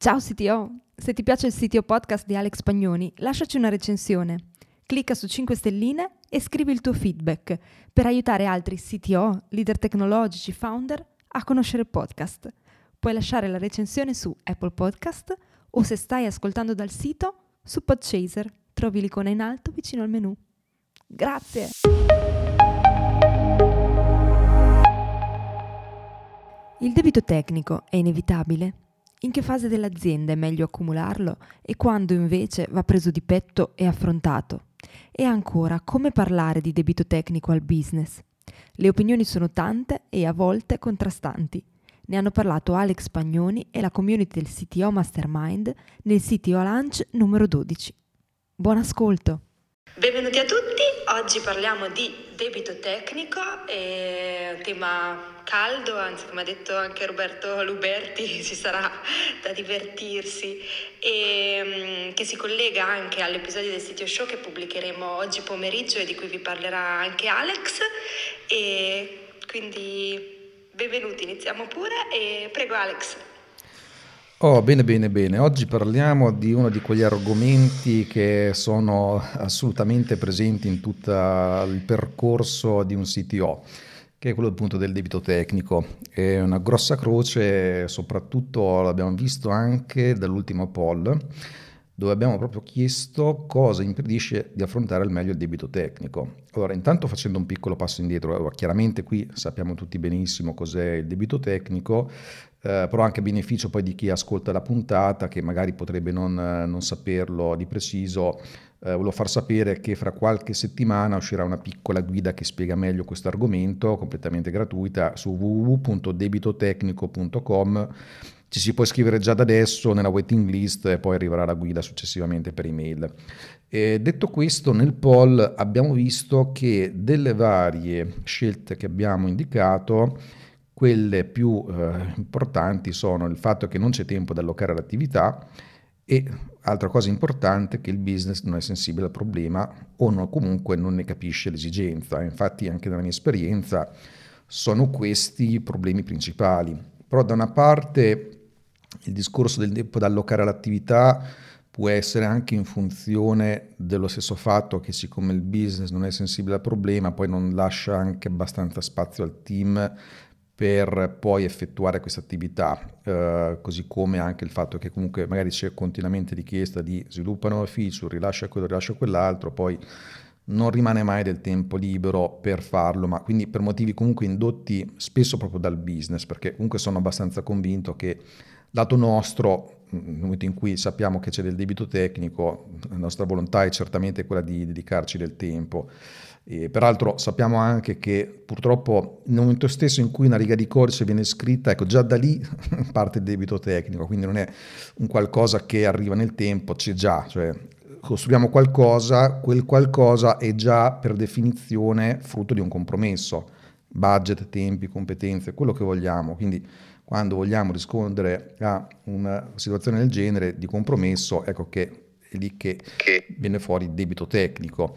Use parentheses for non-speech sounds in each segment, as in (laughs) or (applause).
Ciao CTO! Se ti piace il CTO podcast di Alex Pagnoni, lasciaci una recensione. Clicca su 5 stelline e scrivi il tuo feedback per aiutare altri CTO, leader tecnologici, founder a conoscere il podcast. Puoi lasciare la recensione su Apple Podcast o se stai ascoltando dal sito su Podchaser. Trovi l'icona in alto vicino al menu. Grazie! Il debito tecnico è inevitabile in che fase dell'azienda è meglio accumularlo e quando invece va preso di petto e affrontato? E ancora, come parlare di debito tecnico al business? Le opinioni sono tante e a volte contrastanti. Ne hanno parlato Alex Pagnoni e la community del CTO Mastermind nel CTO Lunch numero 12. Buon ascolto! Benvenuti a tutti, oggi parliamo di debito tecnico, è tema caldo, anzi come ha detto anche Roberto Luberti (laughs) ci sarà da divertirsi e mm, che si collega anche all'episodio del sito show che pubblicheremo oggi pomeriggio e di cui vi parlerà anche Alex e quindi benvenuti, iniziamo pure e prego Alex. Oh, bene, bene, bene. Oggi parliamo di uno di quegli argomenti che sono assolutamente presenti in tutto il percorso di un CTO, che è quello appunto del debito tecnico. È una grossa croce, soprattutto l'abbiamo visto anche dall'ultimo poll, dove abbiamo proprio chiesto cosa impedisce di affrontare al meglio il debito tecnico. Allora, intanto facendo un piccolo passo indietro, allora, chiaramente qui sappiamo tutti benissimo cos'è il debito tecnico, eh, però anche a beneficio poi di chi ascolta la puntata che magari potrebbe non, non saperlo di preciso, eh, volevo far sapere che fra qualche settimana uscirà una piccola guida che spiega meglio questo argomento, completamente gratuita, su www.debitotecnico.com. Ci si può iscrivere già da adesso nella waiting list e poi arriverà la guida successivamente per email. E detto questo, nel poll abbiamo visto che delle varie scelte che abbiamo indicato, quelle più eh, importanti sono il fatto che non c'è tempo da allocare all'attività e altra cosa importante che il business non è sensibile al problema o no, comunque non ne capisce l'esigenza. Infatti anche nella mia esperienza sono questi i problemi principali. Però da una parte il discorso del tempo da allocare all'attività può essere anche in funzione dello stesso fatto che siccome il business non è sensibile al problema, poi non lascia anche abbastanza spazio al team per poi effettuare questa attività, eh, così come anche il fatto che comunque magari c'è continuamente richiesta di sviluppo nuove feature, rilascia quello, rilascia quell'altro, poi non rimane mai del tempo libero per farlo, ma quindi per motivi comunque indotti spesso proprio dal business, perché comunque sono abbastanza convinto che lato nostro, nel momento in cui sappiamo che c'è del debito tecnico, la nostra volontà è certamente quella di dedicarci del tempo. E peraltro sappiamo anche che purtroppo nel momento stesso in cui una riga di codice viene scritta, ecco già da lì (laughs) parte il debito tecnico, quindi non è un qualcosa che arriva nel tempo, c'è già, cioè costruiamo qualcosa, quel qualcosa è già per definizione frutto di un compromesso, budget, tempi, competenze, quello che vogliamo, quindi quando vogliamo rispondere a una situazione del genere di compromesso, ecco che è lì che viene fuori il debito tecnico.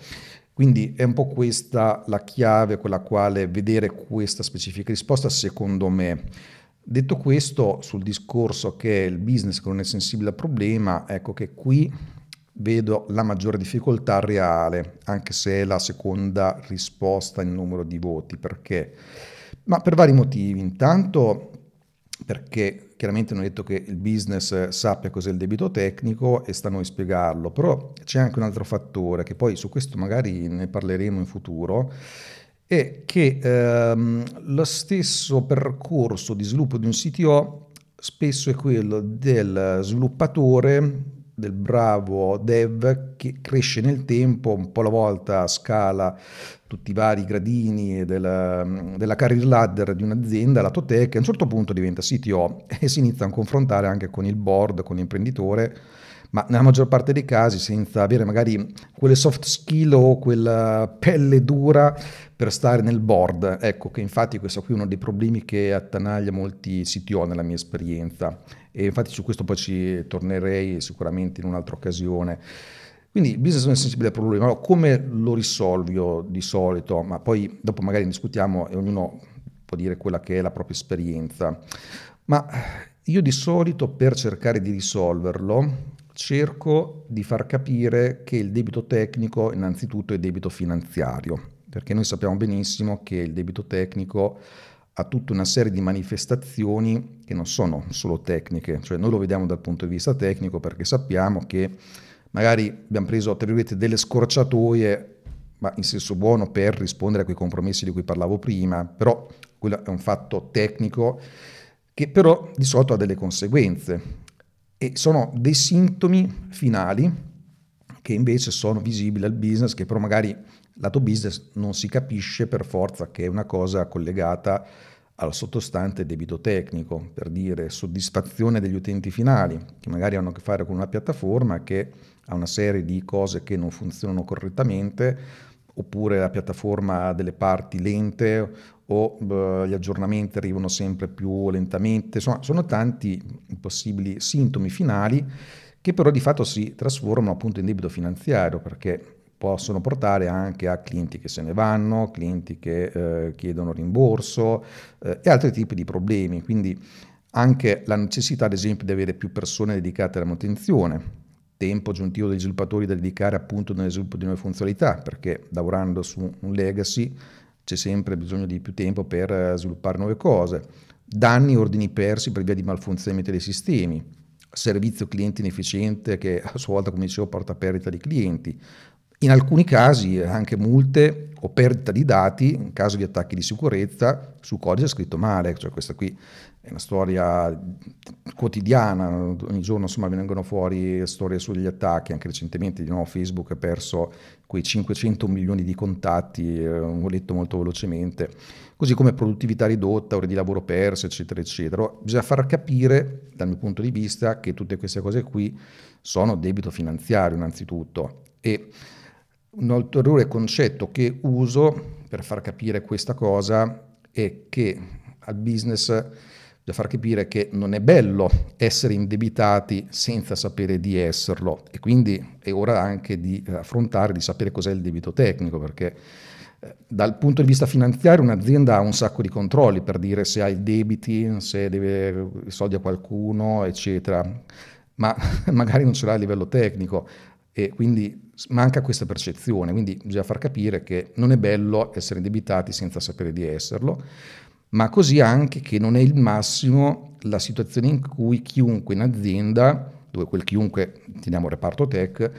Quindi è un po' questa la chiave con la quale vedere questa specifica risposta secondo me. Detto questo, sul discorso che il business non è sensibile al problema, ecco che qui vedo la maggiore difficoltà reale, anche se è la seconda risposta in numero di voti. Perché? Ma per vari motivi. Intanto perché chiaramente hanno detto che il business sappia cos'è il debito tecnico e sta a noi spiegarlo, però c'è anche un altro fattore che poi su questo magari ne parleremo in futuro, è che ehm, lo stesso percorso di sviluppo di un CTO spesso è quello del sviluppatore del bravo dev che cresce nel tempo, un po' alla volta scala tutti i vari gradini della, della career ladder di un'azienda, lato tech, a un certo punto diventa CTO e si inizia a confrontare anche con il board, con l'imprenditore, ma nella maggior parte dei casi senza avere magari quelle soft skill o quella pelle dura per stare nel board. Ecco che infatti questo qui è uno dei problemi che attanaglia molti CTO nella mia esperienza e infatti su questo poi ci tornerei sicuramente in un'altra occasione. Quindi business non è sensibile al problema, allora, come lo risolvi di solito? Ma poi dopo magari discutiamo e ognuno può dire quella che è la propria esperienza. Ma io di solito per cercare di risolverlo cerco di far capire che il debito tecnico innanzitutto è debito finanziario, perché noi sappiamo benissimo che il debito tecnico ha tutta una serie di manifestazioni che non sono solo tecniche, cioè noi lo vediamo dal punto di vista tecnico perché sappiamo che magari abbiamo preso delle scorciatoie, ma in senso buono per rispondere a quei compromessi di cui parlavo prima, però quello è un fatto tecnico che però di solito ha delle conseguenze e sono dei sintomi finali che invece sono visibili al business, che però magari lato business non si capisce per forza che è una cosa collegata al sottostante debito tecnico, per dire soddisfazione degli utenti finali, che magari hanno a che fare con una piattaforma che ha una serie di cose che non funzionano correttamente, oppure la piattaforma ha delle parti lente o beh, gli aggiornamenti arrivano sempre più lentamente, insomma sono tanti possibili sintomi finali che però di fatto si trasformano appunto in debito finanziario perché possono portare anche a clienti che se ne vanno, clienti che eh, chiedono rimborso eh, e altri tipi di problemi. Quindi anche la necessità, ad esempio, di avere più persone dedicate alla manutenzione, tempo aggiuntivo degli sviluppatori da dedicare appunto nel sviluppo di nuove funzionalità, perché lavorando su un legacy c'è sempre bisogno di più tempo per eh, sviluppare nuove cose, danni e ordini persi per via di malfunzionamento dei sistemi, servizio cliente inefficiente che a sua volta, come dicevo, porta a perdita di clienti, in alcuni casi anche multe o perdita di dati in caso di attacchi di sicurezza su codice scritto male, cioè questa qui è una storia quotidiana, ogni giorno insomma vengono fuori storie sugli attacchi, anche recentemente di nuovo Facebook ha perso quei 500 milioni di contatti, eh, ho letto molto velocemente, così come produttività ridotta, ore di lavoro perse, eccetera, eccetera. Bisogna far capire, dal mio punto di vista, che tutte queste cose qui sono debito finanziario innanzitutto e un ulteriore concetto che uso per far capire questa cosa è che al business da far capire che non è bello essere indebitati senza sapere di esserlo. E quindi è ora anche di affrontare, di sapere cos'è il debito tecnico perché eh, dal punto di vista finanziario un'azienda ha un sacco di controlli per dire se ha i debiti, se deve i soldi a qualcuno, eccetera, ma (laughs) magari non ce l'ha a livello tecnico e quindi manca questa percezione, quindi bisogna far capire che non è bello essere indebitati senza sapere di esserlo, ma così anche che non è il massimo la situazione in cui chiunque in azienda, dove quel chiunque, teniamo reparto tech,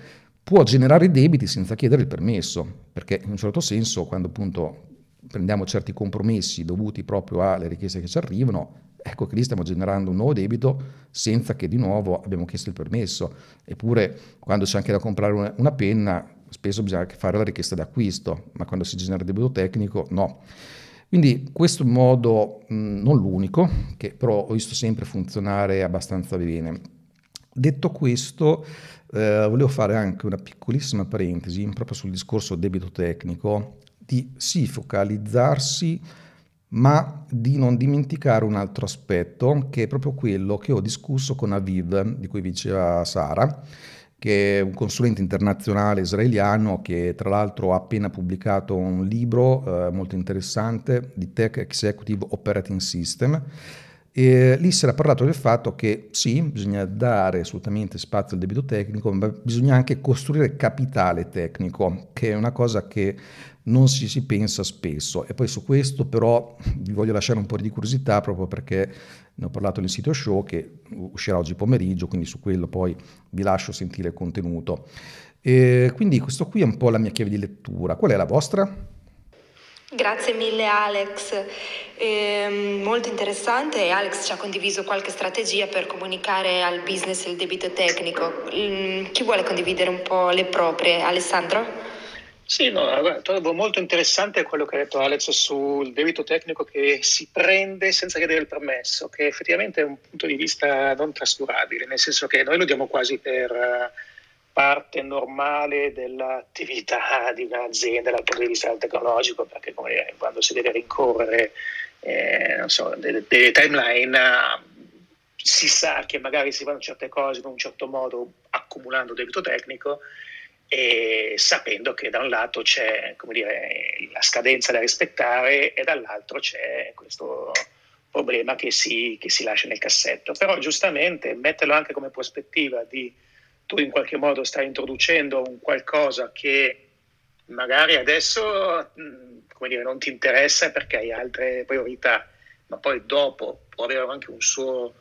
può generare debiti senza chiedere il permesso, perché in un certo senso quando appunto prendiamo certi compromessi dovuti proprio alle richieste che ci arrivano, ecco che lì stiamo generando un nuovo debito senza che di nuovo abbiamo chiesto il permesso. Eppure quando c'è anche da comprare una, una penna, spesso bisogna fare la richiesta d'acquisto, ma quando si genera debito tecnico no. Quindi questo modo, mh, non l'unico, che però ho visto sempre funzionare abbastanza bene. Detto questo, eh, volevo fare anche una piccolissima parentesi proprio sul discorso debito tecnico, di sì focalizzarsi ma di non dimenticare un altro aspetto che è proprio quello che ho discusso con Aviv, di cui diceva Sara, che è un consulente internazionale israeliano che tra l'altro ha appena pubblicato un libro eh, molto interessante di Tech Executive Operating System. E lì si era parlato del fatto che sì, bisogna dare assolutamente spazio al debito tecnico, ma bisogna anche costruire capitale tecnico, che è una cosa che non si, si pensa spesso. E poi su questo però vi voglio lasciare un po' di curiosità proprio perché ne ho parlato nel sito show che uscirà oggi pomeriggio, quindi su quello poi vi lascio sentire il contenuto. E quindi questo qui è un po' la mia chiave di lettura. Qual è la vostra? Grazie mille Alex, eh, molto interessante Alex ci ha condiviso qualche strategia per comunicare al business il debito tecnico. Mm, chi vuole condividere un po' le proprie? Alessandro? Sì, no, trovo molto interessante quello che ha detto Alex sul debito tecnico che si prende senza chiedere il permesso, che effettivamente è un punto di vista non trascurabile, nel senso che noi lo diamo quasi per eh, parte normale dell'attività di un'azienda dal punto di vista tecnologico, perché come quando si deve rincorrere eh, so, delle, delle timeline si sa che magari si fanno certe cose in un certo modo accumulando debito tecnico e sapendo che da un lato c'è dire, la scadenza da rispettare e dall'altro c'è questo problema che si, che si lascia nel cassetto. Però giustamente metterlo anche come prospettiva di tu in qualche modo stai introducendo un qualcosa che magari adesso dire, non ti interessa perché hai altre priorità, ma poi dopo può avere anche un suo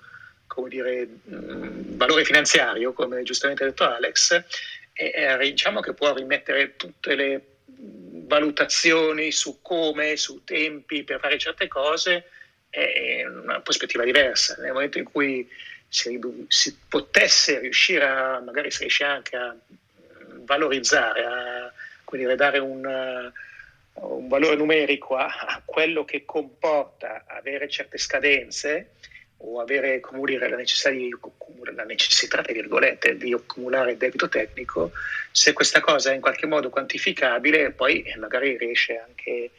dire, valore finanziario, come giustamente ha detto Alex, e, diciamo che può rimettere tutte le valutazioni su come, su tempi per fare certe cose è una prospettiva diversa. Nel momento in cui si, si potesse riuscire a, magari si riesce anche a valorizzare, a dire, dare un, un, valore numerico a, a, quello che comporta avere certe scadenze o avere dire, la la necessità di accumulare debito tecnico, se questa cosa è in qualche modo quantificabile, poi magari riesce anche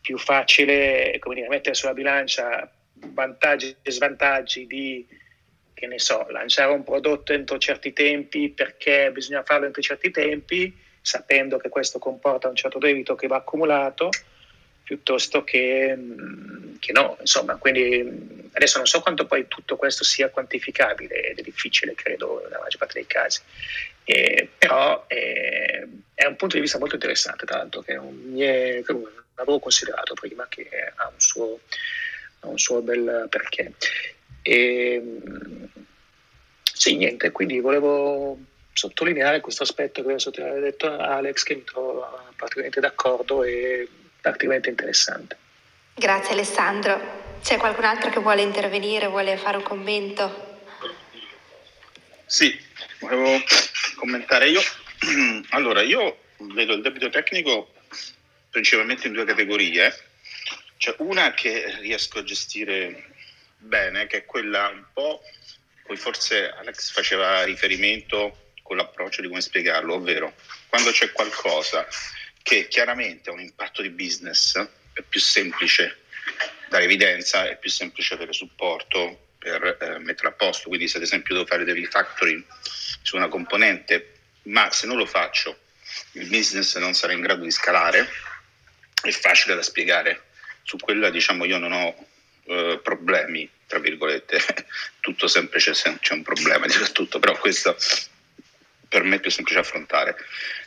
più facile dire, mettere sulla bilancia vantaggi e svantaggi di che ne so, lanciare un prodotto entro certi tempi perché bisogna farlo entro certi tempi, sapendo che questo comporta un certo debito che va accumulato, piuttosto che, mm, che no. Insomma, quindi adesso non so quanto poi tutto questo sia quantificabile ed è difficile, credo, nella maggior parte dei casi. Eh, però eh, è un punto di vista molto interessante, tra l'altro, che non, è, non avevo considerato prima, che ha un suo, ha un suo bel perché. E, sì, niente, quindi volevo sottolineare questo aspetto che aveva detto Alex, che mi trovo praticamente d'accordo e particolarmente interessante. Grazie Alessandro. C'è qualcun altro che vuole intervenire, vuole fare un commento? Sì, volevo commentare io. (clears throat) Allora, io vedo il debito tecnico principalmente in due categorie. C'è una che riesco a gestire bene, che è quella un po' cui forse Alex faceva riferimento con l'approccio di come spiegarlo, ovvero quando c'è qualcosa che chiaramente ha un impatto di business, è più semplice dare evidenza, è più semplice avere supporto per eh, mettere a posto. Quindi se ad esempio devo fare del refactoring su una componente, ma se non lo faccio il business non sarà in grado di scalare, è facile da spiegare. Su quella diciamo io non ho eh, problemi, tra virgolette, (laughs) tutto sempre c'è, c'è un problema di tutto, però questo per me è più semplice affrontare.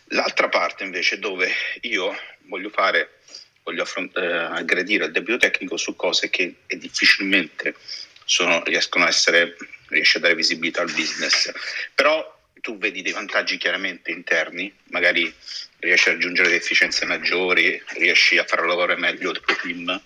L'altra parte invece dove io voglio fare, voglio affront- eh, aggredire il debito tecnico su cose che difficilmente sono, riescono a essere, riesce a dare visibilità al business. Però tu vedi dei vantaggi chiaramente interni, magari riesci a raggiungere delle efficienze maggiori, riesci a far lavorare meglio il tuo team.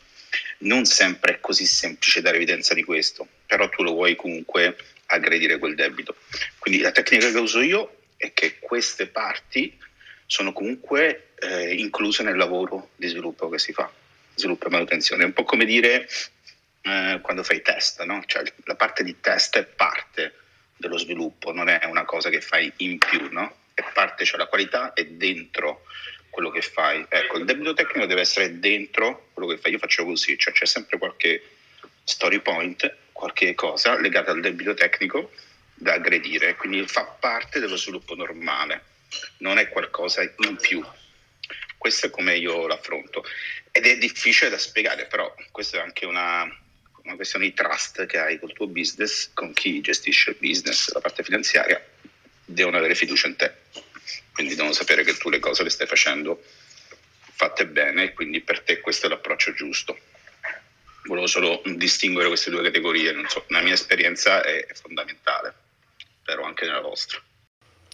Non sempre è così semplice dare evidenza di questo, però tu lo vuoi comunque aggredire quel debito. Quindi la tecnica che uso io è che queste parti sono comunque eh, incluse nel lavoro di sviluppo che si fa, sviluppo e manutenzione. È un po' come dire eh, quando fai test, no? cioè, la parte di test è parte dello sviluppo, non è una cosa che fai in più, no? è parte, cioè la qualità è dentro quello che fai. Ecco, il debito tecnico deve essere dentro quello che fai. Io faccio così, cioè c'è sempre qualche story point, qualche cosa legata al debito tecnico da aggredire, quindi fa parte dello sviluppo normale non è qualcosa in più. Questo è come io l'affronto. Ed è difficile da spiegare, però questa è anche una, una questione di trust che hai col tuo business, con chi gestisce il business, la parte finanziaria, devono avere fiducia in te. Quindi devono sapere che tu le cose le stai facendo fatte bene quindi per te questo è l'approccio giusto. Volevo solo distinguere queste due categorie, non so, la mia esperienza è fondamentale, spero anche nella vostra.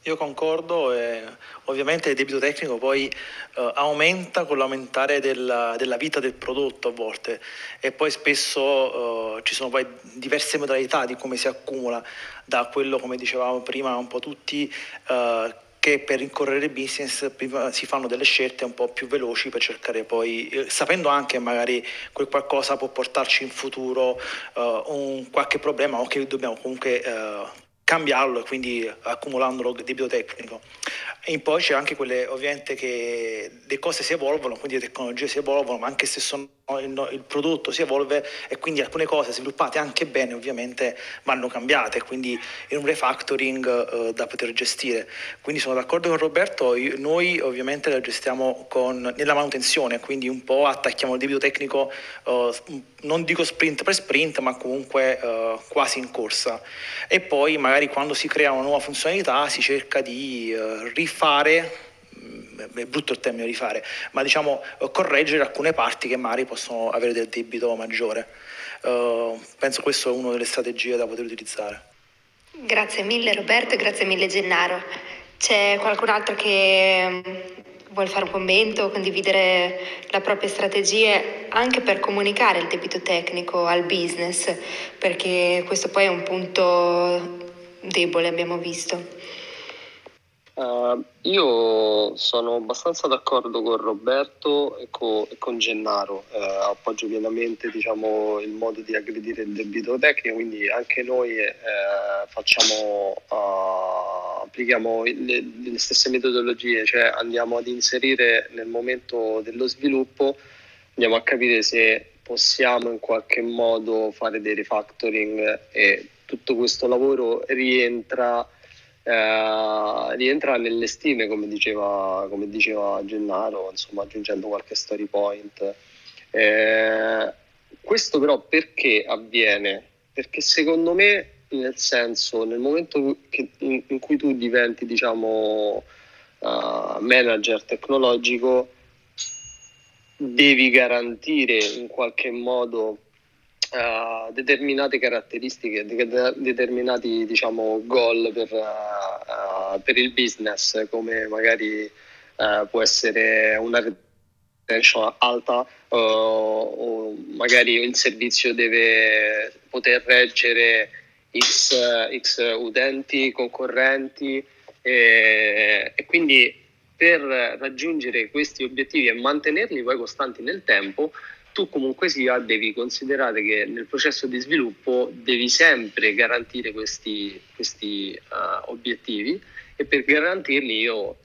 Io concordo e ovviamente il debito tecnico poi eh, aumenta con l'aumentare della, della, vita del prodotto a volte e poi spesso eh, ci sono poi diverse modalità di come si accumula da quello come dicevamo prima un po' tutti eh, che per rincorrere il business si fanno delle scelte un po' più veloci per cercare poi, eh, sapendo anche magari quel qualcosa può portarci in futuro uh, un qualche problema o che dobbiamo comunque uh, cambiarlo e quindi accumulando il debito tecnico. E poi c'è anche quelle ovviamente che le cose si evolvono, quindi le tecnologie si evolvono, ma anche se sono, il, il, prodotto si evolve e quindi alcune cose sviluppate anche bene ovviamente vanno cambiate, quindi in un refactoring eh, da poter gestire. Quindi sono d'accordo con Roberto, io, noi ovviamente la gestiamo con, nella manutenzione, quindi un po' attacchiamo il debito tecnico, eh, non dico sprint per sprint, ma comunque eh, quasi in corsa. E poi magari quando si crea una nuova funzionalità si cerca di eh, rifare è brutto il termine rifare, ma diciamo correggere alcune parti che magari possono avere del debito maggiore. Uh, penso questa è una delle strategie da poter utilizzare. Grazie mille Roberto e grazie mille Gennaro. C'è qualcun altro che mm, vuole fare un commento, condividere la propria strategia anche per comunicare il debito tecnico al business, perché questo poi è un punto debole, abbiamo visto. Uh, io sono abbastanza d'accordo con Roberto e, co- e con Gennaro, uh, appoggio pienamente diciamo, il modo di aggredire il debito tecnico, quindi anche noi eh, facciamo, uh, applichiamo le, le, stesse metodologie, cioè andiamo ad inserire nel momento dello sviluppo, andiamo a capire se possiamo in qualche modo fare dei refactoring e tutto questo lavoro rientra eh, rientra nelle stime, come diceva, come diceva Gennaro, insomma, aggiungendo qualche story point. Eh, questo però perché avviene? Perché secondo me, nel senso, nel momento che, in, in, cui tu diventi, diciamo, uh, manager tecnologico, devi garantire in qualche modo uh, determinate caratteristiche, de- determinati diciamo, goal per, uh, per, il business, come magari uh, può essere una retention alta o magari il servizio deve poter reggere X, X utenti concorrenti e, e quindi per raggiungere questi obiettivi e mantenerli poi costanti nel tempo tu comunque sia devi considerare che nel processo di sviluppo devi sempre garantire questi, questi uh, obiettivi e per garantirli io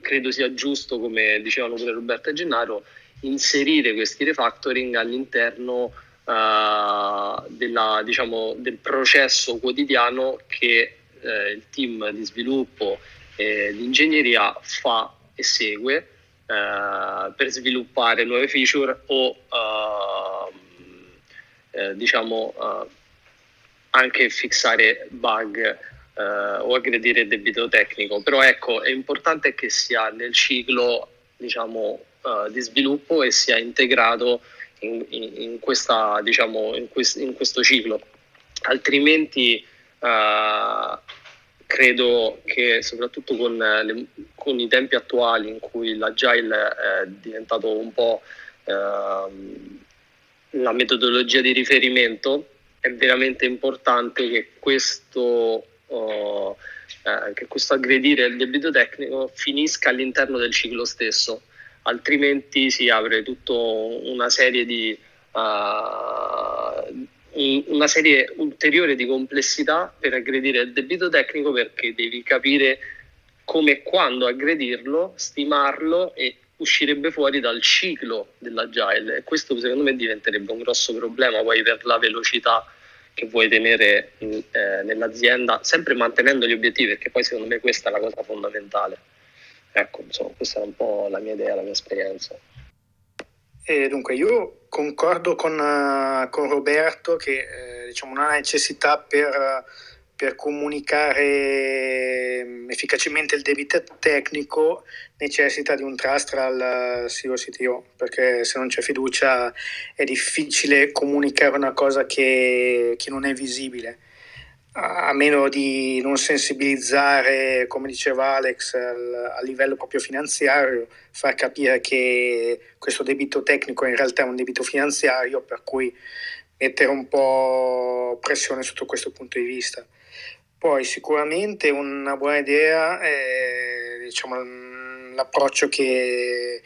credo sia giusto, come dicevano pure Roberto e Gennaro, inserire questi refactoring all'interno uh, della, diciamo, del processo quotidiano che uh, il team di sviluppo e di ingegneria fa e segue per sviluppare nuove feature o uh, eh, diciamo uh, anche fissare bug o aggredire debito tecnico. Però ecco, è importante che sia nel ciclo diciamo, di sviluppo e sia integrato in, in, questa, diciamo, in, quest, in questo ciclo. Altrimenti credo che soprattutto con, le, con, i tempi attuali in cui l'agile è diventato un po' eh, la metodologia di riferimento, è veramente importante che questo, uh, eh, questo aggredire il debito tecnico finisca all'interno del ciclo stesso, altrimenti si apre tutta una serie di... Uh, una serie ulteriore di complessità per aggredire il debito tecnico perché devi capire come e quando aggredirlo, stimarlo e uscirebbe fuori dal ciclo dell'agile e questo secondo me diventerebbe un grosso problema poi per la velocità che vuoi tenere eh, nell'azienda, sempre mantenendo gli obiettivi perché poi secondo me questa è la cosa fondamentale. Ecco, insomma, questa è un po' la mia idea, la mia esperienza. E dunque, io concordo con, uh, con Roberto che eh, diciamo, una necessità per, per, comunicare mm, efficacemente il debito tecnico necessita di un trust tra il CEO e CTO, perché se non c'è fiducia è difficile comunicare una cosa che, che non è visibile a meno di non sensibilizzare, come diceva Alex, a livello proprio finanziario, far capire che questo debito tecnico in realtà è un debito finanziario, per cui mettere un po' pressione sotto questo punto di vista. Poi sicuramente una buona idea è diciamo, l'approccio che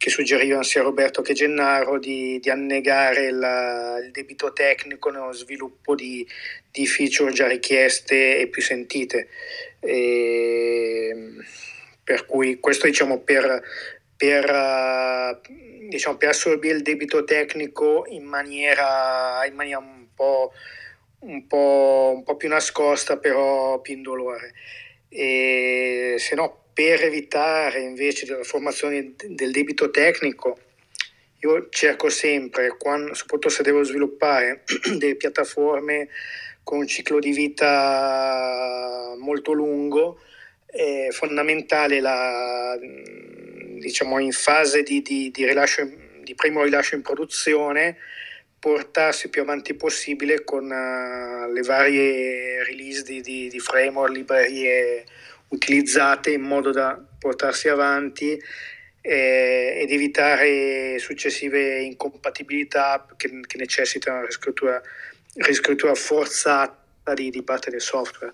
che suggerivano sia Roberto che Gennaro di, di annegare la, il debito tecnico nello sviluppo di, di, feature già richieste e più sentite. E per cui questo diciamo per, per, diciamo, per assorbire il debito tecnico in maniera, in maniera un, po', un, po', un po' più nascosta però più indolore. E se no per evitare invece la formazione del debito tecnico io cerco sempre, quando, soprattutto se devo sviluppare (clears throat) delle piattaforme con un ciclo di vita molto lungo, è fondamentale la, diciamo in fase di, di, di, rilascio, di primo rilascio in produzione portarsi più avanti possibile con uh, le varie release di, di, di framework, librerie utilizzate in modo da portarsi avanti eh, ed evitare successive incompatibilità che, che necessitano una riscrittura, riscrittura forzata di, di, parte del software.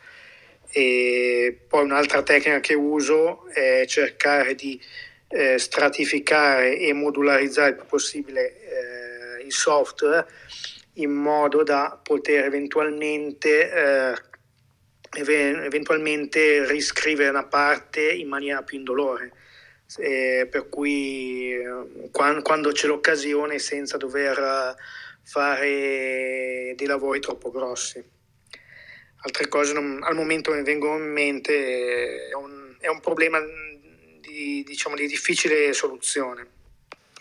E poi un'altra tecnica che uso è cercare di eh, stratificare e modularizzare il più possibile eh, il software in modo da poter eventualmente eh, eventualmente riscrivere una parte in maniera più indolore eh, per cui eh, quando, quando, c'è l'occasione senza dover fare dei lavori troppo grossi. Altre cose non, al momento mi vengono in mente, è un, è un problema di, diciamo, di difficile soluzione.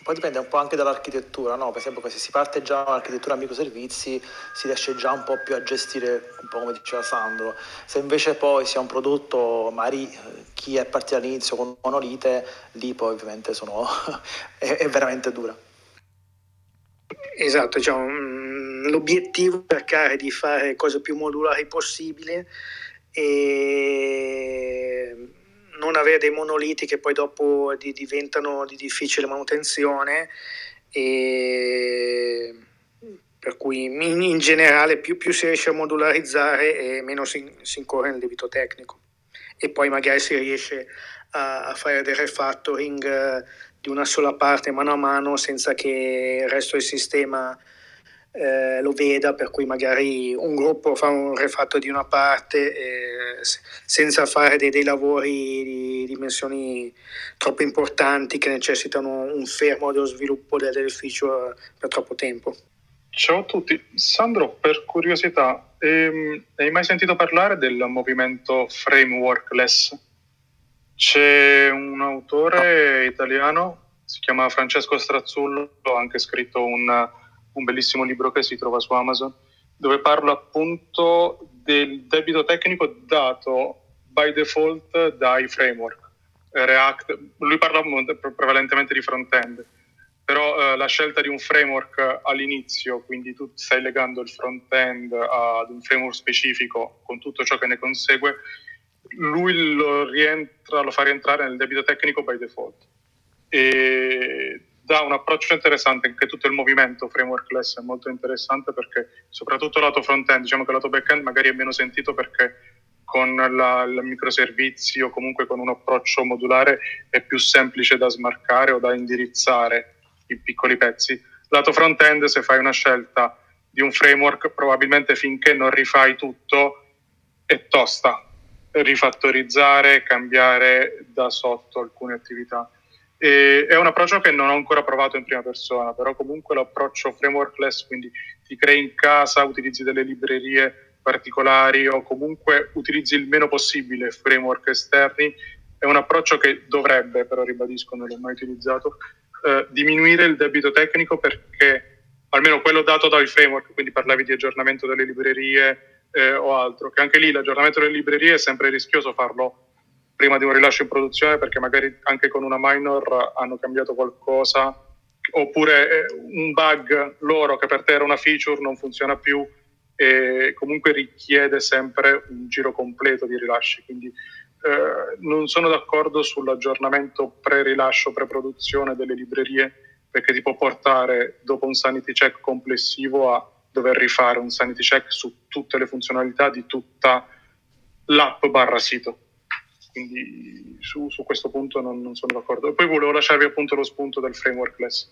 Poi dipende un po' anche dall'architettura, no? Per esempio, se si parte già da un'architettura microservizi, si riesce già un po' più a gestire, un po' come diceva Sandro. Se invece poi si ha un prodotto, magari eh, chi è partito all'inizio con monolite, lì poi ovviamente sono, (laughs) è, è, veramente dura. Esatto, diciamo, mm, l'obiettivo è cercare di fare cose più modulari possibile e non avere dei monoliti che poi dopo di, diventano di difficile manutenzione e per cui in, in generale più, più, si riesce a modularizzare e meno si, si, incorre nel debito tecnico. E poi magari si riesce a, a fare del refactoring eh, di una sola parte mano a mano senza che il resto del sistema eh, lo veda, per cui magari un gruppo fa un refatto di una parte eh, senza fare dei, dei, lavori di dimensioni troppo importanti che necessitano un fermo dello sviluppo dell'edificio per troppo tempo. Ciao a tutti, Sandro, per curiosità, ehm, hai mai sentito parlare del movimento frameworkless? C'è un autore italiano, si chiama Francesco Strazzullo, ha anche scritto un un bellissimo libro che si trova su Amazon, dove parla appunto del debito tecnico dato by default dai framework. React, lui parla prevalentemente di front-end, però eh, la scelta di un framework all'inizio, quindi tu stai legando il front-end ad un framework specifico con tutto ciò che ne consegue, lui lo, rientra, lo fa rientrare nel debito tecnico by default. E dà un approccio interessante, anche tutto il movimento frameworkless è molto interessante perché soprattutto lato front-end, diciamo che lato back-end magari è meno sentito perché con la, il microservizi o comunque con un approccio modulare è più semplice da smarcare o da indirizzare i piccoli pezzi. Lato front-end se fai una scelta di un framework probabilmente finché non rifai tutto è tosta rifattorizzare, cambiare da sotto alcune attività e è un approccio che non ho ancora provato in prima persona, però comunque l'approccio frameworkless, quindi ti crei in casa, utilizzi delle librerie particolari o comunque utilizzi il meno possibile framework esterni, è un approccio che dovrebbe, però ribadisco, non l'ho mai utilizzato, eh, diminuire il debito tecnico perché almeno quello dato dai framework, quindi parlavi di aggiornamento delle librerie eh, o altro, che anche lì l'aggiornamento delle librerie è sempre rischioso farlo prima di un rilascio in produzione perché magari anche con una minor hanno cambiato qualcosa oppure eh, un bug loro che per te era una feature non funziona più e comunque richiede sempre un giro completo di rilasci. Quindi eh, non sono d'accordo sull'aggiornamento pre-rilascio, pre-produzione delle librerie perché ti può portare dopo un sanity check complessivo a dover rifare un sanity check su tutte le funzionalità di tutta l'app barra sito quindi su, su questo punto non, non, sono d'accordo. E poi volevo lasciarvi appunto lo spunto del frameworkless.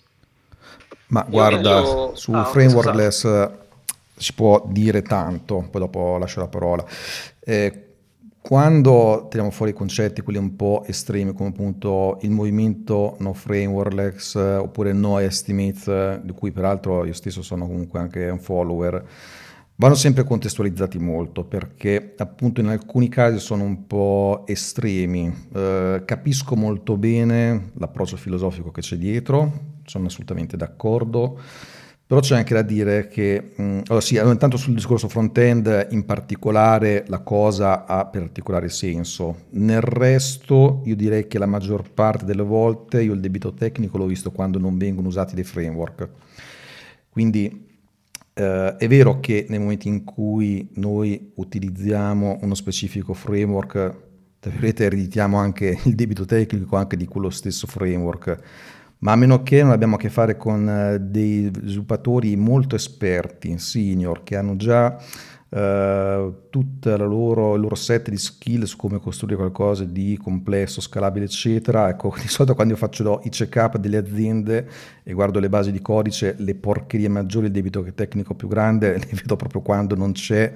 Ma guarda, io... su ah, frameworkless scusate. si può dire tanto, poi dopo lascio la parola. Eh, quando tiriamo fuori i concetti, quelli un po' estremi, come appunto il movimento no frameworkless oppure no estimates, di cui peraltro io stesso sono comunque anche un follower, vanno sempre contestualizzati molto perché appunto in alcuni casi sono un po' estremi. Eh, capisco molto bene l'approccio filosofico che c'è dietro, sono assolutamente d'accordo però c'è anche da dire che, mh, allora sì, intanto sul discorso front-end in particolare la cosa ha particolare senso. Nel resto io direi che la maggior parte delle volte io il debito tecnico l'ho visto quando non vengono usati dei framework. Quindi eh, è vero che nel momento in cui noi utilizziamo uno specifico framework, tra ereditiamo anche il debito tecnico anche di quello stesso framework ma a meno che non abbiamo a che fare con eh, dei sviluppatori molto esperti, senior, che hanno già eh, tutto il loro set di skill su come costruire qualcosa di complesso, scalabile, eccetera. Ecco, (laughs) di solito quando io faccio i check-up delle aziende e guardo le basi di codice, le porcherie maggiori, il debito tecnico più grande, (laughs) le vedo proprio quando non c'è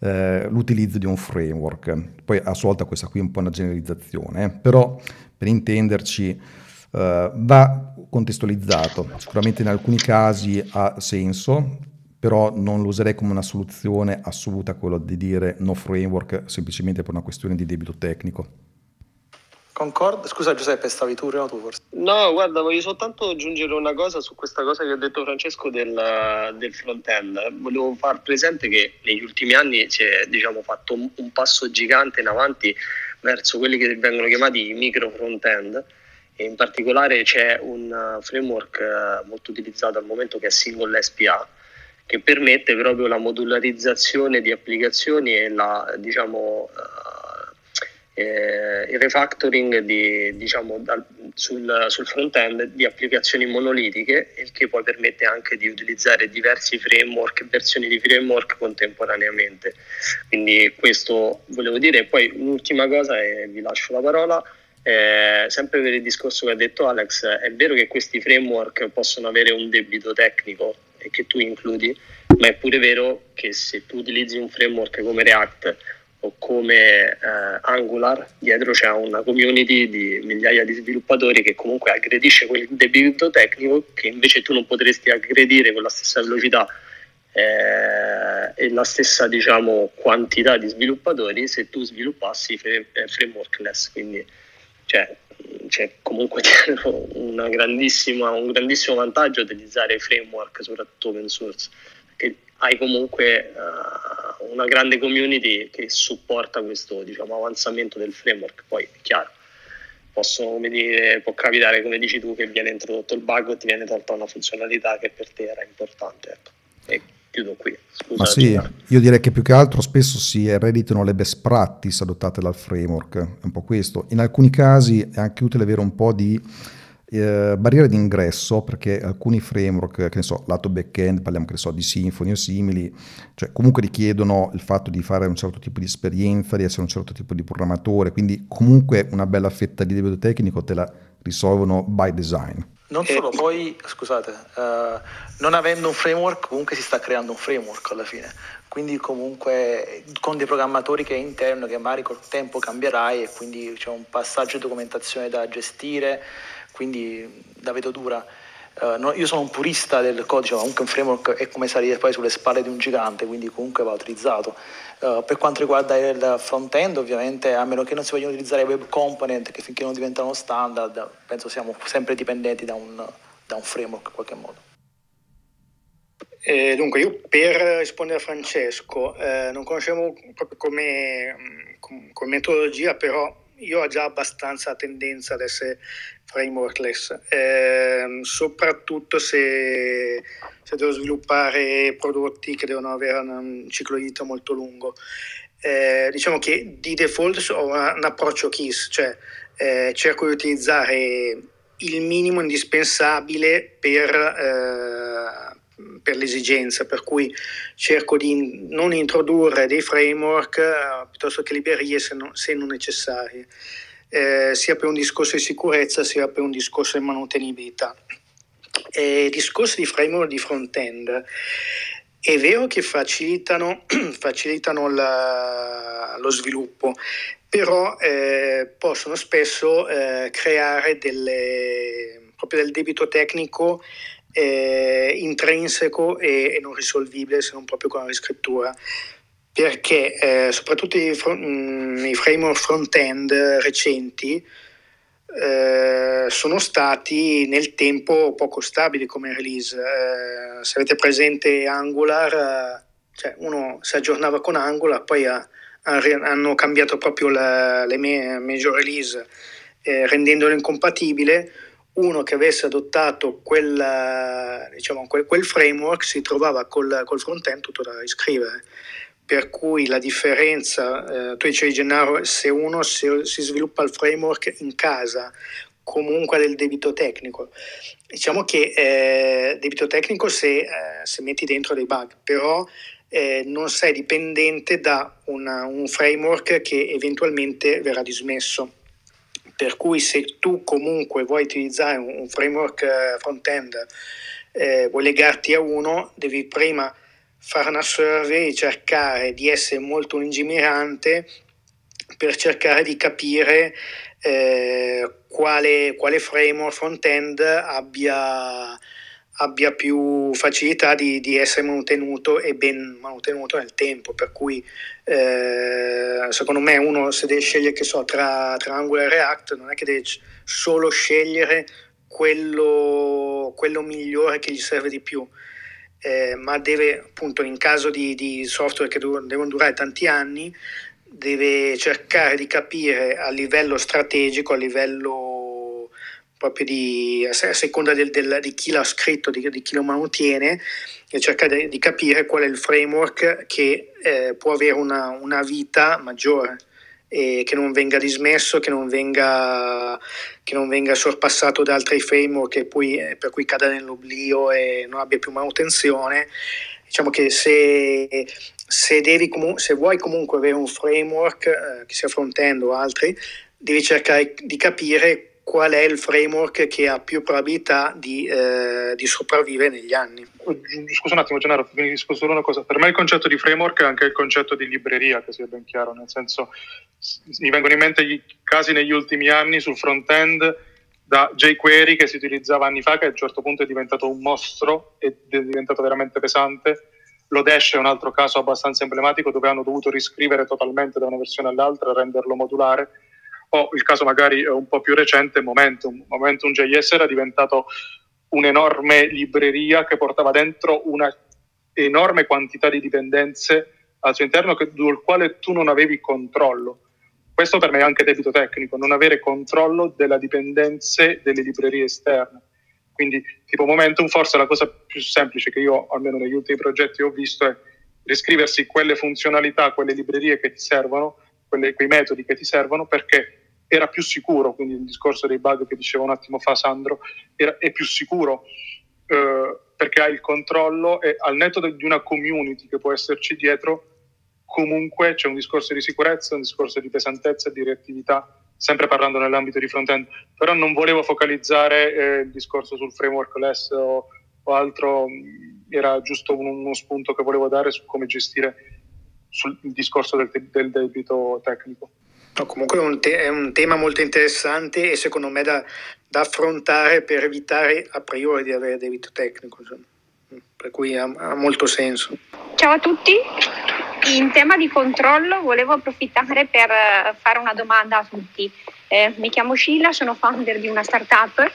eh, l'utilizzo di un framework. Poi a sua volta questa qui è un po' una generalizzazione, eh. però per intenderci Uh, va contestualizzato, sicuramente in alcuni casi ha senso, però non lo userei come una soluzione assoluta quello di dire no framework semplicemente per una questione di debito tecnico. Concordo? Scusa Giuseppe, stavi tu prima tu forse? No, guarda, voglio soltanto aggiungere una cosa su questa cosa che ha detto Francesco del, del front-end. Volevo far presente che negli ultimi anni si è diciamo, fatto un, un passo gigante in avanti verso quelli che vengono chiamati i micro front-end, e in particolare c'è un uh, framework uh, molto utilizzato al momento che è Single SPA che permette proprio la modularizzazione di applicazioni e la, diciamo, uh, eh, il refactoring di, diciamo, dal, sul, sul front-end di applicazioni monolitiche, il che poi permette anche di utilizzare diversi framework, versioni di framework contemporaneamente. Quindi questo volevo dire. Poi un'ultima cosa e vi lascio la parola eh, sempre per il discorso che ha detto Alex, è vero che questi framework possono avere un debito tecnico e che tu includi, ma è pure vero che se tu utilizzi un framework come React o come eh, Angular, dietro c'è una community di migliaia di sviluppatori che comunque aggredisce quel debito tecnico che invece tu non potresti aggredire con la stessa velocità eh, e la stessa diciamo, quantità di sviluppatori se tu sviluppassi eh, frameworkless. Quindi cioè, c'è comunque (laughs) un grandissimo vantaggio utilizzare framework, soprattutto open source, perché hai comunque uh, una grande community che supporta questo diciamo, avanzamento del framework. Poi è chiaro, possono, dire, può capitare, come dici tu, che viene introdotto il bug o ti viene tolta una funzionalità che per te era importante. Ecco. E chiudo qui. Scusa, Ma sì, io direi che più che altro spesso si ereditano le best practice adottate dal framework, è un po' questo. In alcuni casi è anche utile avere un po' di eh, barriere d'ingresso perché alcuni framework, che ne so, lato back-end, parliamo che ne so di Symfony o simili, cioè comunque richiedono il fatto di fare un certo tipo di esperienza, di essere un certo tipo di programmatore, quindi comunque una bella fetta di livello tecnico te la risolvono by design. Non solo, poi, scusate, uh, non avendo un framework, comunque si sta creando un framework alla fine. Quindi comunque con dei programmatori che è interno, che magari col tempo cambierai e quindi c'è un passaggio di documentazione da gestire, quindi la vedo dura. Uh, no, io sono un purista del codice, ma comunque un framework è come salire poi sulle spalle di un gigante, quindi comunque va utilizzato. Uh, per quanto riguarda il front-end, ovviamente, a meno che non si vogliano utilizzare web component, che finché non diventano standard, penso siamo sempre dipendenti da un, da un framework in qualche modo. Eh, dunque, io per rispondere a Francesco, eh, non conoscevo proprio come, mm, come, metodologia, però io ho già abbastanza tendenza ad essere frameworkless, eh, soprattutto se, se, devo sviluppare prodotti che devono avere un ciclo di vita molto lungo. Eh, diciamo che di default ho un approccio KISS, cioè eh, cerco di utilizzare il minimo indispensabile per, eh, per l'esigenza, per cui cerco di non introdurre dei framework eh, piuttosto che librerie se non, se non necessarie eh, sia per un discorso di sicurezza sia per un discorso di manutenibilità. E discorso di framework di front-end. è vero che facilitano, (clears throat) facilitano la, lo sviluppo, però eh, possono spesso eh, creare delle, proprio del debito tecnico eh, intrinseco e, e, non risolvibile se non proprio con la riscrittura perché eh, soprattutto i, mm, i, framework front-end recenti eh, sono stati nel tempo poco stabili come release. Eh, se avete presente Angular, eh, cioè uno si aggiornava con Angular, poi ha, hanno cambiato proprio la, le major release eh, rendendolo incompatibile. Uno che avesse adottato quella, diciamo, quel, quel, framework si trovava col, col front-end tutto da riscrivere per cui la differenza, eh, tu dicevi Gennaro, se uno si, si, sviluppa il framework in casa, comunque del debito tecnico, diciamo che eh, debito tecnico se, eh, se, metti dentro dei bug, però eh, non sei dipendente da una, un framework che eventualmente verrà dismesso. Per cui se tu comunque vuoi utilizzare un, framework eh, front-end, eh, vuoi legarti a uno, devi prima fare una survey, cercare di essere molto lungimirante per cercare di capire eh, quale, quale framework front-end abbia, abbia più facilità di, di, essere manutenuto e ben manutenuto nel tempo. Per cui eh, secondo me uno se deve scegliere che so, tra, tra Angular e React non è che deve solo scegliere quello, quello migliore che gli serve di più eh, ma deve appunto in caso di, di software che du- devono durare tanti anni, deve cercare di capire a livello strategico, a livello proprio di, a seconda del, del, di chi l'ha scritto, di, di chi lo mantiene, e cercare di, capire qual è il framework che eh, può avere una, una vita maggiore e che non venga dismesso, che non venga, che non venga sorpassato da altri framework poi, eh, per cui cada nell'oblio e non abbia più manutenzione. Diciamo che se, se, devi, se vuoi comunque avere un framework, eh, che sia front-end o altri, devi cercare di capire qual è il framework che ha più probabilità di, eh, di sopravvivere negli anni. Scusa un attimo Gennaro, finisco solo una cosa. Per me il concetto di framework è anche il concetto di libreria, che sia ben chiaro, nel senso mi vengono in mente i casi negli ultimi anni sul front-end da jQuery che si utilizzava anni fa, che a un certo punto è diventato un mostro è diventato veramente pesante. L'Odash è un altro caso abbastanza emblematico dove hanno dovuto riscrivere totalmente da una versione all'altra renderlo modulare o il caso magari un po' più recente, Momentum. Momentum JS era diventato un'enorme libreria che portava dentro una enorme quantità di dipendenze al suo interno che, sul quale tu non avevi controllo. Questo per me è anche debito tecnico, non avere controllo delle dipendenze delle librerie esterne. Quindi, tipo Momentum, forse la cosa più semplice che io, almeno negli ultimi progetti, ho visto è riscriversi quelle funzionalità, quelle librerie che ti servono, quelle, quei metodi che ti servono, perché era più sicuro, quindi il discorso dei bug che diceva un attimo fa Sandro, era, è più sicuro eh, perché hai il controllo e al netto di una community che può esserci dietro, comunque c'è un discorso di sicurezza, un discorso di pesantezza e di reattività, sempre parlando nell'ambito di front-end. Però non volevo focalizzare eh, il discorso sul framework less o, o altro, era giusto un, uno spunto che volevo dare su come gestire sul, il discorso del, del debito tecnico. No, comunque è un, te- è un, tema molto interessante e secondo me da, da, affrontare per evitare a priori di avere debito tecnico, insomma. per cui ha, ha, molto senso. Ciao a tutti, in tema di controllo volevo approfittare per eh, fare una domanda a tutti. Eh, mi chiamo Scilla, sono founder di una startup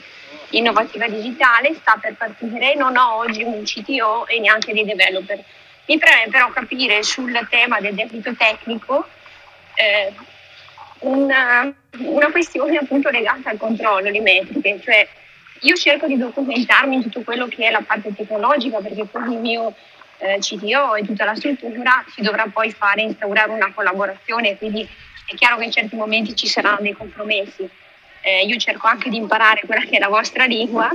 innovativa digitale, sta per partire, non ho oggi un CTO e neanche dei developer. Mi preme però capire sul tema del debito tecnico eh, una, una questione appunto legata al controllo, le metriche, cioè io cerco di documentarmi in tutto quello che è la parte tecnologica perché con il mio eh, CTO e tutta la struttura si dovrà poi fare instaurare una collaborazione, quindi è chiaro che in certi momenti ci saranno dei compromessi. Eh, io cerco anche di imparare quella che è la vostra lingua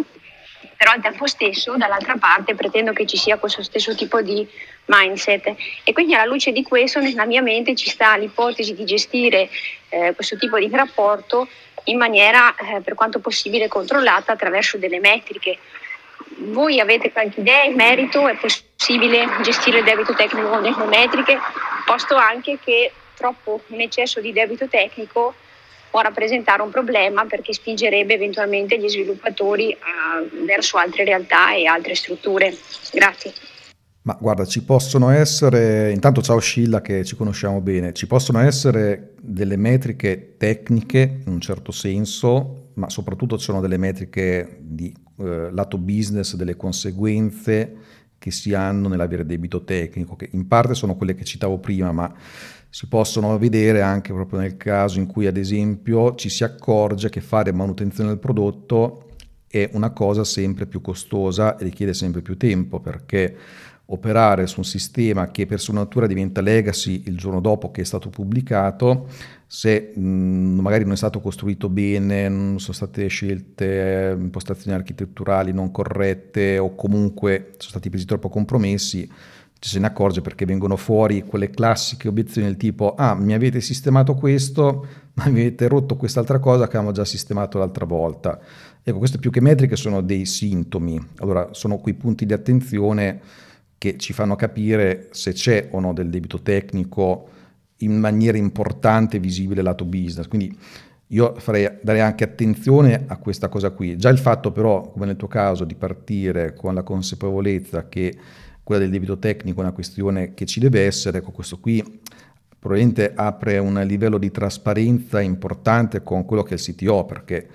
però al tempo stesso dall'altra parte pretendo che ci sia questo stesso tipo di mindset e quindi alla luce di questo nella mia mente ci sta l'ipotesi di gestire eh, questo tipo di rapporto in maniera eh, per quanto possibile controllata attraverso delle metriche. Voi avete qualche idea in merito? È possibile gestire il debito tecnico con le metriche, posto anche che troppo un eccesso di debito tecnico può rappresentare un problema perché spingerebbe eventualmente gli sviluppatori a, verso altre realtà e altre strutture. Grazie. Ma guarda, ci possono essere, intanto ciao Scilla che ci conosciamo bene, ci possono essere delle metriche tecniche in un certo senso, ma soprattutto ci sono delle metriche di eh, lato business, delle conseguenze che si hanno nell'avere debito tecnico, che in parte sono quelle che citavo prima, ma si possono vedere anche proprio nel caso in cui ad esempio ci si accorge che fare manutenzione del prodotto è una cosa sempre più costosa e richiede sempre più tempo perché operare su un sistema che per sua natura diventa legacy il giorno dopo che è stato pubblicato, se mh, magari non è stato costruito bene, non sono state scelte eh, impostazioni architetturali non corrette o comunque sono stati presi troppo compromessi, ci se ne accorge perché vengono fuori quelle classiche obiezioni del tipo ah mi avete sistemato questo ma mi avete rotto quest'altra cosa che avevamo già sistemato l'altra volta ecco queste più che metriche sono dei sintomi allora sono quei punti di attenzione che ci fanno capire se c'è o no del debito tecnico in maniera importante visibile lato business. Quindi io farei, darei anche attenzione a questa cosa qui. Già il fatto però, come nel tuo caso, di partire con la consapevolezza che quella del debito tecnico è una questione che ci deve essere, ecco questo qui probabilmente apre un livello di trasparenza importante con quello che è il CTO, perché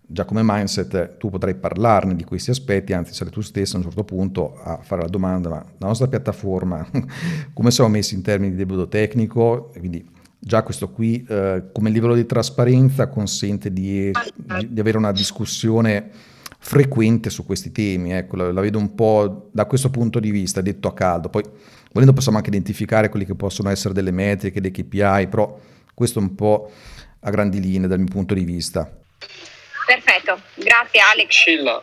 già come mindset tu potrai parlarne di questi aspetti, anzi sarai tu stesso a un certo punto a fare la domanda, ma la nostra piattaforma (laughs) come siamo messi in termini di debito tecnico? quindi già questo qui eh, come livello di trasparenza consente di, di, di, avere una discussione frequente su questi temi, ecco, la, la, vedo un po' da questo punto di vista, detto a caldo, poi volendo possiamo anche identificare quelli che possono essere delle metriche, dei KPI, però questo è un po' a grandi linee dal mio punto di vista. Perfetto, grazie Alex. Scilla,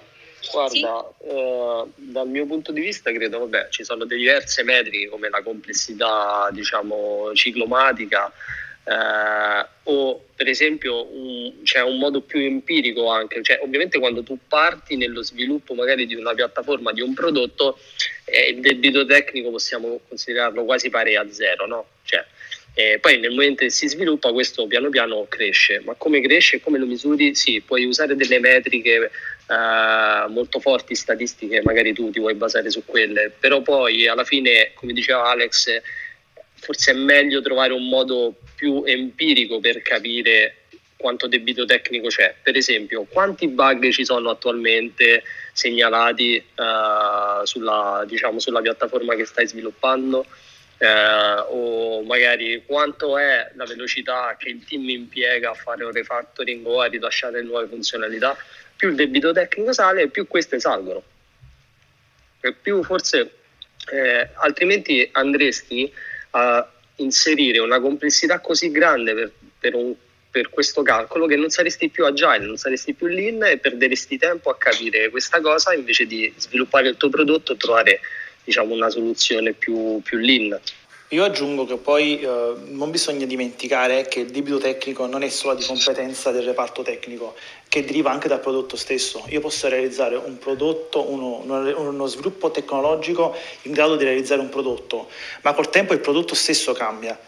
guarda, sì? eh, dal mio punto di vista credo, vabbè, ci sono diverse metriche come la complessità, diciamo, ciclomatica, eh, o per esempio un, c'è un modo più empirico anche, cioè ovviamente quando tu parti nello sviluppo magari di una piattaforma, di un prodotto, eh, il debito tecnico possiamo considerarlo quasi pari a zero, no? Cioè, e poi nel momento che si sviluppa questo piano piano cresce, ma come cresce e come lo misuri? Sì, puoi usare delle metriche eh, molto forti, statistiche, magari tu ti vuoi basare su quelle, però poi alla fine, come diceva Alex, forse è meglio trovare un modo più empirico per capire quanto debito tecnico c'è. Per esempio, quanti bug ci sono attualmente segnalati uh, sulla, diciamo, sulla piattaforma che stai sviluppando? eh, o magari quanto è la velocità che il team impiega a fare un refactoring o a rilasciare nuove funzionalità, più il debito tecnico sale, più queste salgono. E più forse eh, altrimenti andresti a inserire una complessità così grande per, per, un, per, questo calcolo che non saresti più agile, non saresti più lean e perderesti tempo a capire questa cosa invece di sviluppare il tuo prodotto e trovare diciamo, una soluzione più, più lean. Io aggiungo che poi eh, non bisogna dimenticare che il debito tecnico non è solo di competenza del reparto tecnico, che deriva anche dal prodotto stesso. Io posso realizzare un prodotto, uno, uno, sviluppo tecnologico in grado di realizzare un prodotto, ma col tempo il prodotto stesso cambia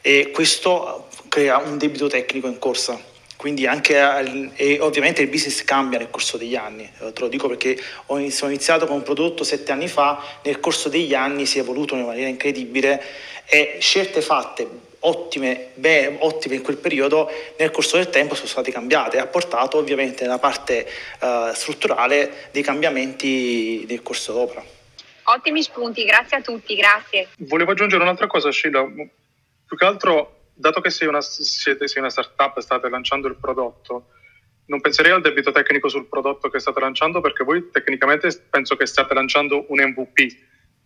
e questo crea un debito tecnico in corsa. Quindi anche, e ovviamente il business cambia nel corso degli anni, eh, te lo dico perché ho iniziato con un prodotto sette anni fa, nel corso degli anni si è evoluto in maniera incredibile e scelte fatte ottime, beh, ottime in quel periodo nel corso del tempo sono state cambiate, ha portato ovviamente nella parte uh, strutturale dei cambiamenti nel corso d'opera. Ottimi spunti, grazie a tutti, grazie. Volevo aggiungere un'altra cosa, Scilla, più che altro dato che sei una, siete, sei una startup e state lanciando il prodotto, non penserei al debito tecnico sul prodotto che state lanciando perché voi tecnicamente penso che state lanciando un MVP,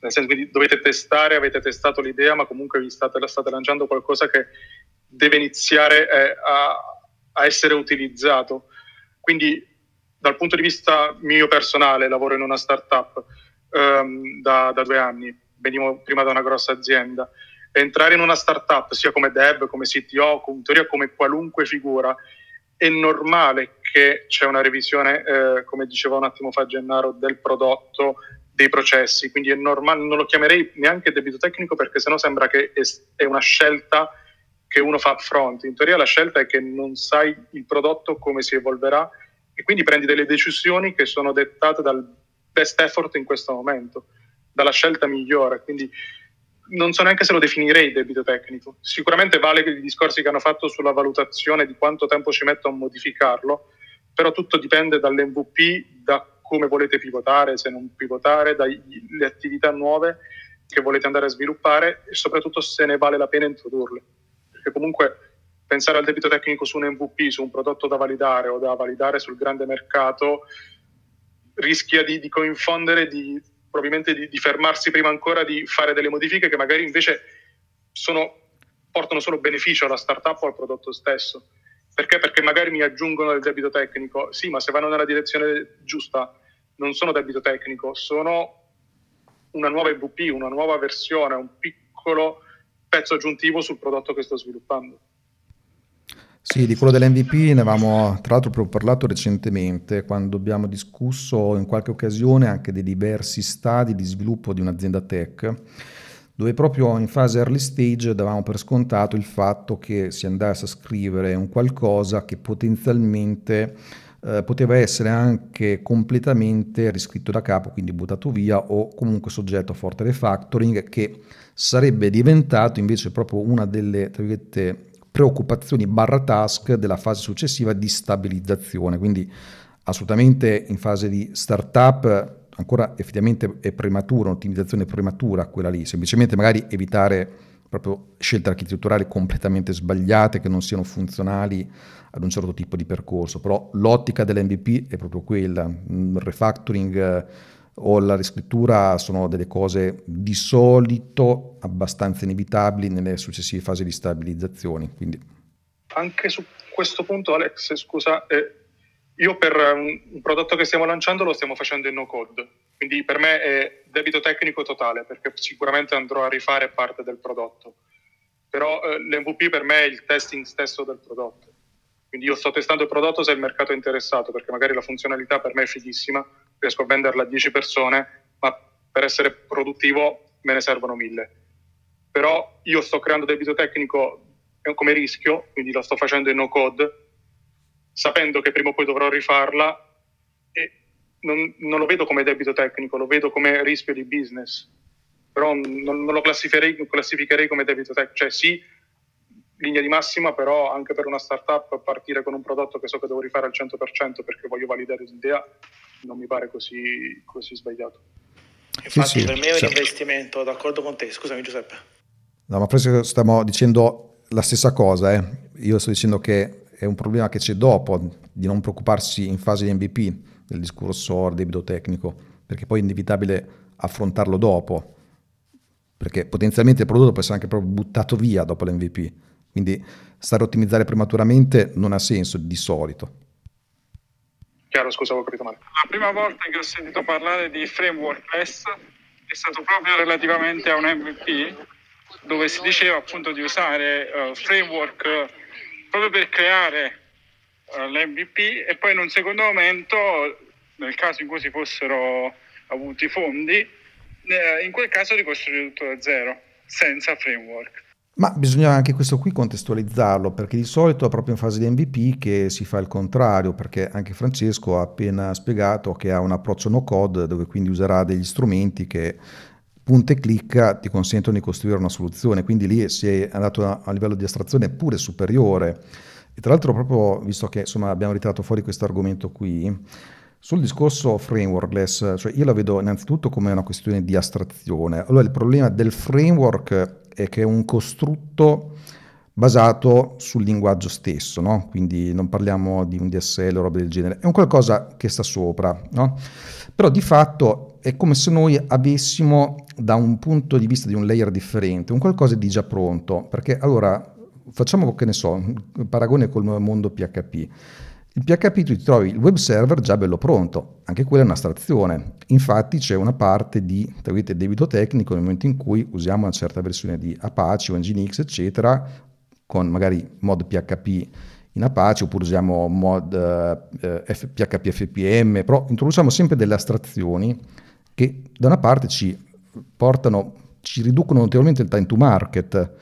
nel senso che dovete testare, avete testato l'idea, ma comunque vi state, state lanciando qualcosa che deve iniziare eh, a, a, essere utilizzato. Quindi dal punto di vista mio personale, lavoro in una startup um, da, da due anni, venivo prima da una grossa azienda entrare in una startup, sia come dev, come CTO, in teoria come qualunque figura, è normale che c'è una revisione, eh, come diceva un attimo fa Gennaro, del prodotto, dei processi, quindi è normale, non lo chiamerei neanche debito tecnico perché sennò sembra che è una scelta che uno fa upfront. In teoria la scelta è che non sai il prodotto come si evolverà e quindi prendi delle decisioni che sono dettate dal best effort in questo momento, dalla scelta migliore. Quindi non so neanche se lo definirei debito tecnico. Sicuramente vale i discorsi che hanno fatto sulla valutazione di quanto tempo ci metto a modificarlo, però tutto dipende dall'MVP, da come volete pivotare, se non pivotare, dalle attività nuove che volete andare a sviluppare e soprattutto se ne vale la pena introdurle. Perché comunque pensare al debito tecnico su un MVP, su un prodotto da validare o da validare sul grande mercato, rischia di, di coinfondere, di probabilmente di, di, fermarsi prima ancora di fare delle modifiche che magari invece sono, portano solo beneficio alla startup o al prodotto stesso. Perché? Perché magari mi aggiungono del debito tecnico. Sì, ma se vanno nella direzione giusta non sono debito tecnico, sono una nuova MVP, una nuova versione, un piccolo pezzo aggiuntivo sul prodotto che sto sviluppando. Sì, di quello dell'MVP ne avevamo tra l'altro proprio parlato recentemente quando abbiamo discusso in qualche occasione anche dei diversi stadi di sviluppo di un'azienda tech dove proprio in fase early stage davamo per scontato il fatto che si andasse a scrivere un qualcosa che potenzialmente eh, poteva essere anche completamente riscritto da capo, quindi buttato via o comunque soggetto a forte refactoring che sarebbe diventato invece proprio una delle, tra virgolette, preoccupazioni barra task della fase successiva di stabilizzazione, quindi assolutamente in fase di startup ancora effettivamente è prematura, un'ottimizzazione prematura quella lì, semplicemente magari evitare proprio scelte architetturali completamente sbagliate che non siano funzionali ad un certo tipo di percorso, però l'ottica dell'MVP è proprio quella, il refactoring o la riscrittura sono delle cose di solito abbastanza inevitabili nelle successive fasi di stabilizzazione. Quindi. Anche su questo punto, Alex, scusa, eh, io per un, prodotto che stiamo lanciando lo stiamo facendo in no code, quindi per me è debito tecnico totale, perché sicuramente andrò a rifare parte del prodotto. Però eh, l'MVP per me è il testing stesso del prodotto. Quindi io sto testando il prodotto se il mercato è interessato, perché magari la funzionalità per me è fighissima, riesco a venderla a 10 persone, ma per essere produttivo me ne servono mille. Però io sto creando debito tecnico come rischio, quindi lo sto facendo in no code, sapendo che prima o poi dovrò rifarla e non, non lo vedo come debito tecnico, lo vedo come rischio di business. Però non, non lo classificherei, classificherei come debito tecnico, cioè sì, linea di massima, però anche per una startup partire con un prodotto che so che devo rifare al 100% perché voglio validare l'idea non mi pare così, così sbagliato. Infatti sì, sì, per me è un certo. investimento, d'accordo con te, scusami Giuseppe. No, ma forse stiamo dicendo la stessa cosa, eh. io sto dicendo che è un problema che c'è dopo, di non preoccuparsi in fase di MVP del discorso debito tecnico, perché poi è inevitabile affrontarlo dopo, perché potenzialmente il prodotto può essere anche proprio buttato via dopo l'MVP. Quindi stare a ottimizzare prematuramente non ha senso di solito. Chiaro, scusa, ho capito male. La prima volta che ho sentito parlare di frameworkless è stato proprio relativamente a un MVP dove si diceva appunto di usare uh, framework proprio per creare uh, l'MVP e poi in un secondo momento, nel caso in cui si fossero avuti fondi, eh, in quel caso ricostruire tutto da zero, senza framework. Ma bisogna anche questo qui contestualizzarlo, perché di solito è proprio in fase di MVP che si fa il contrario, perché anche Francesco ha appena spiegato che ha un approccio no code, dove quindi userà degli strumenti che punta e clicca ti consentono di costruire una soluzione, quindi lì si è andato a, a livello di astrazione pure superiore. E tra l'altro proprio, visto che insomma, abbiamo ritirato fuori questo argomento qui, sul discorso frameworkless, cioè io la vedo innanzitutto come una questione di astrazione. Allora il problema del framework è che è un costrutto basato sul linguaggio stesso, no? quindi non parliamo di un DSL o roba del genere, è un qualcosa che sta sopra, no? però di fatto è come se noi avessimo da un punto di vista di un layer differente, un qualcosa di già pronto, perché allora facciamo che ne so, un paragone col mondo PHP. Il PHP tu ti trovi il web server già bello pronto, anche quella è un'astrazione. Infatti c'è una parte di debito tecnico nel momento in cui usiamo una certa versione di Apache o Nginx, eccetera, con magari mod PHP in Apache oppure usiamo mod eh, F, PHP FPM, però introduciamo sempre delle astrazioni che da una parte ci portano, ci riducono notevolmente il time to market,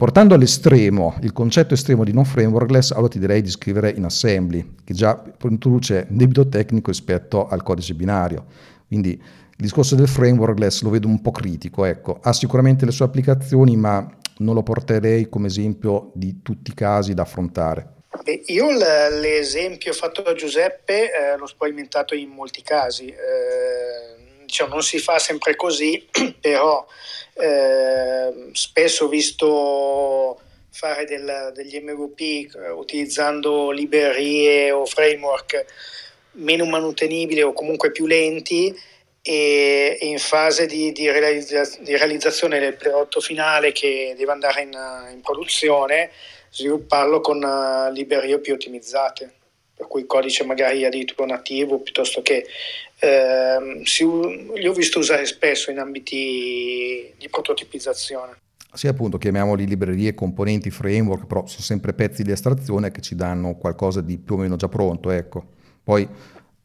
Portando all'estremo il concetto estremo di non frameworkless, allora ti direi di scrivere in assembly, che già introduce debito tecnico rispetto al codice binario. Quindi il discorso del frameworkless lo vedo un po' critico, ecco. ha sicuramente le sue applicazioni, ma non lo porterei come esempio di tutti i casi da affrontare. Beh, io l'esempio fatto da Giuseppe eh, l'ho sperimentato in molti casi. Eh, diciamo, non si fa sempre così, (clears throat) però eh, spesso ho visto fare del, degli MVP eh, utilizzando librerie o framework meno manutenibili o comunque più lenti e, in fase di, di, realizza, di, realizzazione del prodotto finale che deve andare in, in produzione, svilupparlo con uh, librerie più ottimizzate, per cui il codice magari addirittura nativo piuttosto che eh, si, li ho visto usare spesso in ambiti di prototipizzazione. Sì, appunto, chiamiamoli librerie, componenti, framework, però sono sempre pezzi di estrazione che ci danno qualcosa di più o meno già pronto, ecco. Poi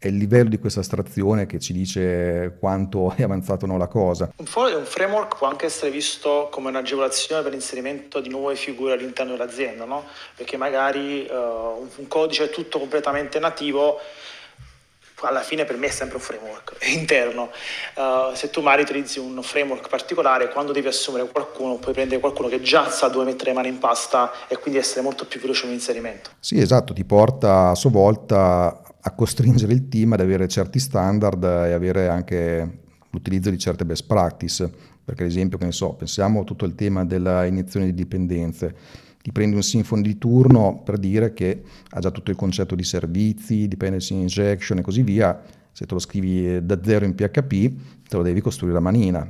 è il livello di questa astrazione che ci dice quanto è avanzata o no la cosa. Un, framework può anche essere visto come un'agevolazione per l'inserimento di nuove figure all'interno dell'azienda, no? perché magari uh, un codice tutto completamente nativo alla fine per me è sempre un framework (laughs) interno. Uh, se tu magari utilizzi un framework particolare, quando devi assumere qualcuno, puoi prendere qualcuno che già sa dove mettere le mani in pasta e quindi essere molto più veloce nell'inserimento. Sì, esatto, ti porta a sua volta a costringere il team ad avere certi standard e avere anche l'utilizzo di certe best practice, perché ad esempio, che ne so, pensiamo a tutto il tema della iniezione di dipendenze, ti prendi un Symfony di turno per dire che ha già tutto il concetto di servizi, dependency injection e così via, se te lo scrivi da zero in PHP te lo devi costruire a manina,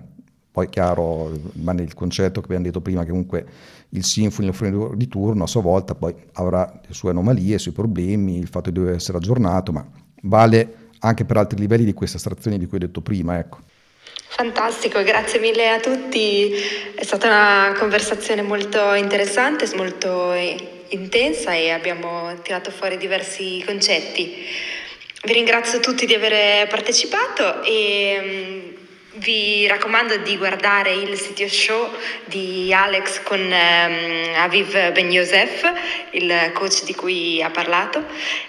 poi chiaro, rimane il concetto che abbiamo detto prima, che comunque il Symfony, il framework di turno a sua volta poi avrà le sue anomalie, i suoi problemi, il fatto di dover essere aggiornato, ma vale anche per altri livelli di queste astrazioni di cui ho detto prima. Ecco. Fantastico, grazie mille a tutti. È stata una conversazione molto interessante, molto intensa e abbiamo tirato fuori diversi concetti. Vi ringrazio tutti di aver partecipato e vi raccomando di guardare il sito show di Alex con um, Aviv Ben Yosef, il coach di cui ha parlato,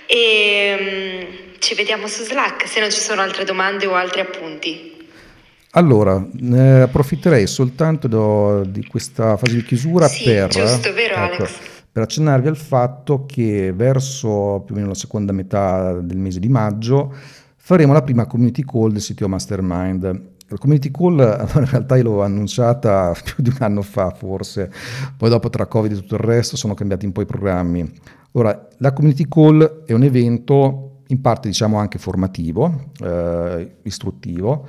e um, ci vediamo su Slack se non ci sono altre domande o altri appunti. Allora, ne approfitterei soltanto do, di questa fase di chiusura sì, per, giusto, vero, ecco, per accennarvi al fatto che verso più o meno la seconda metà del mese di maggio faremo la prima community call del CTO Mastermind la community call (laughs) in realtà io l'ho annunciata (laughs) più di un anno fa forse, poi dopo tra Covid e tutto il resto sono cambiati un po' i programmi. Ora, la community call è un evento in parte diciamo anche formativo, eh, istruttivo,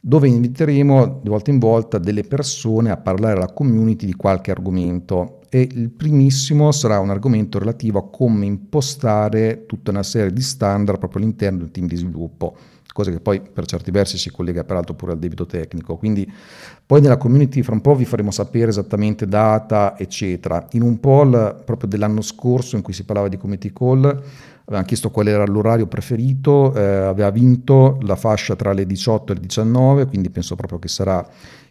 dove inviteremo di volta in volta delle persone a parlare alla community di qualche argomento. E il primissimo sarà un argomento relativo a come impostare tutta una serie di standard proprio all'interno del team di sviluppo cosa che poi per certi versi si collega peraltro pure al debito tecnico. Quindi poi nella community fra un po' vi faremo sapere esattamente data, eccetera. In un poll proprio dell'anno scorso in cui si parlava di community call, avevamo chiesto qual era l'orario preferito, eh, aveva vinto la fascia tra le 18 e le 19, quindi penso proprio che sarà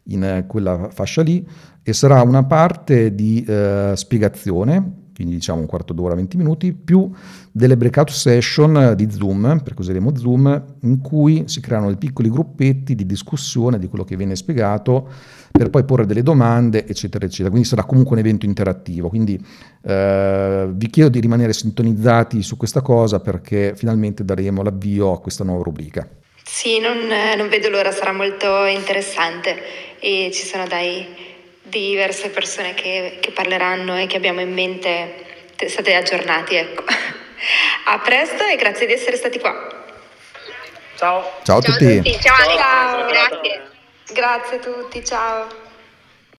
in quella fascia lì, e sarà una parte di eh, spiegazione quindi diciamo un quarto d'ora, 20 minuti, più delle breakout session di Zoom, perché useremo Zoom, in cui si creano dei piccoli gruppetti di discussione di quello che viene spiegato, per poi porre delle domande, eccetera, eccetera. Quindi sarà comunque un evento interattivo. Quindi eh, vi chiedo di rimanere sintonizzati su questa cosa perché finalmente daremo l'avvio a questa nuova rubrica. Sì, non, non vedo l'ora, sarà molto interessante e ci sono dai diverse persone che, che parleranno e che abbiamo in mente, state aggiornati, ecco. (laughs) A presto e grazie di essere stati qua. Ciao. Ciao a tutti. Ciao, a tutti. ciao, ciao. Grazie. Grazie a tutti, ciao.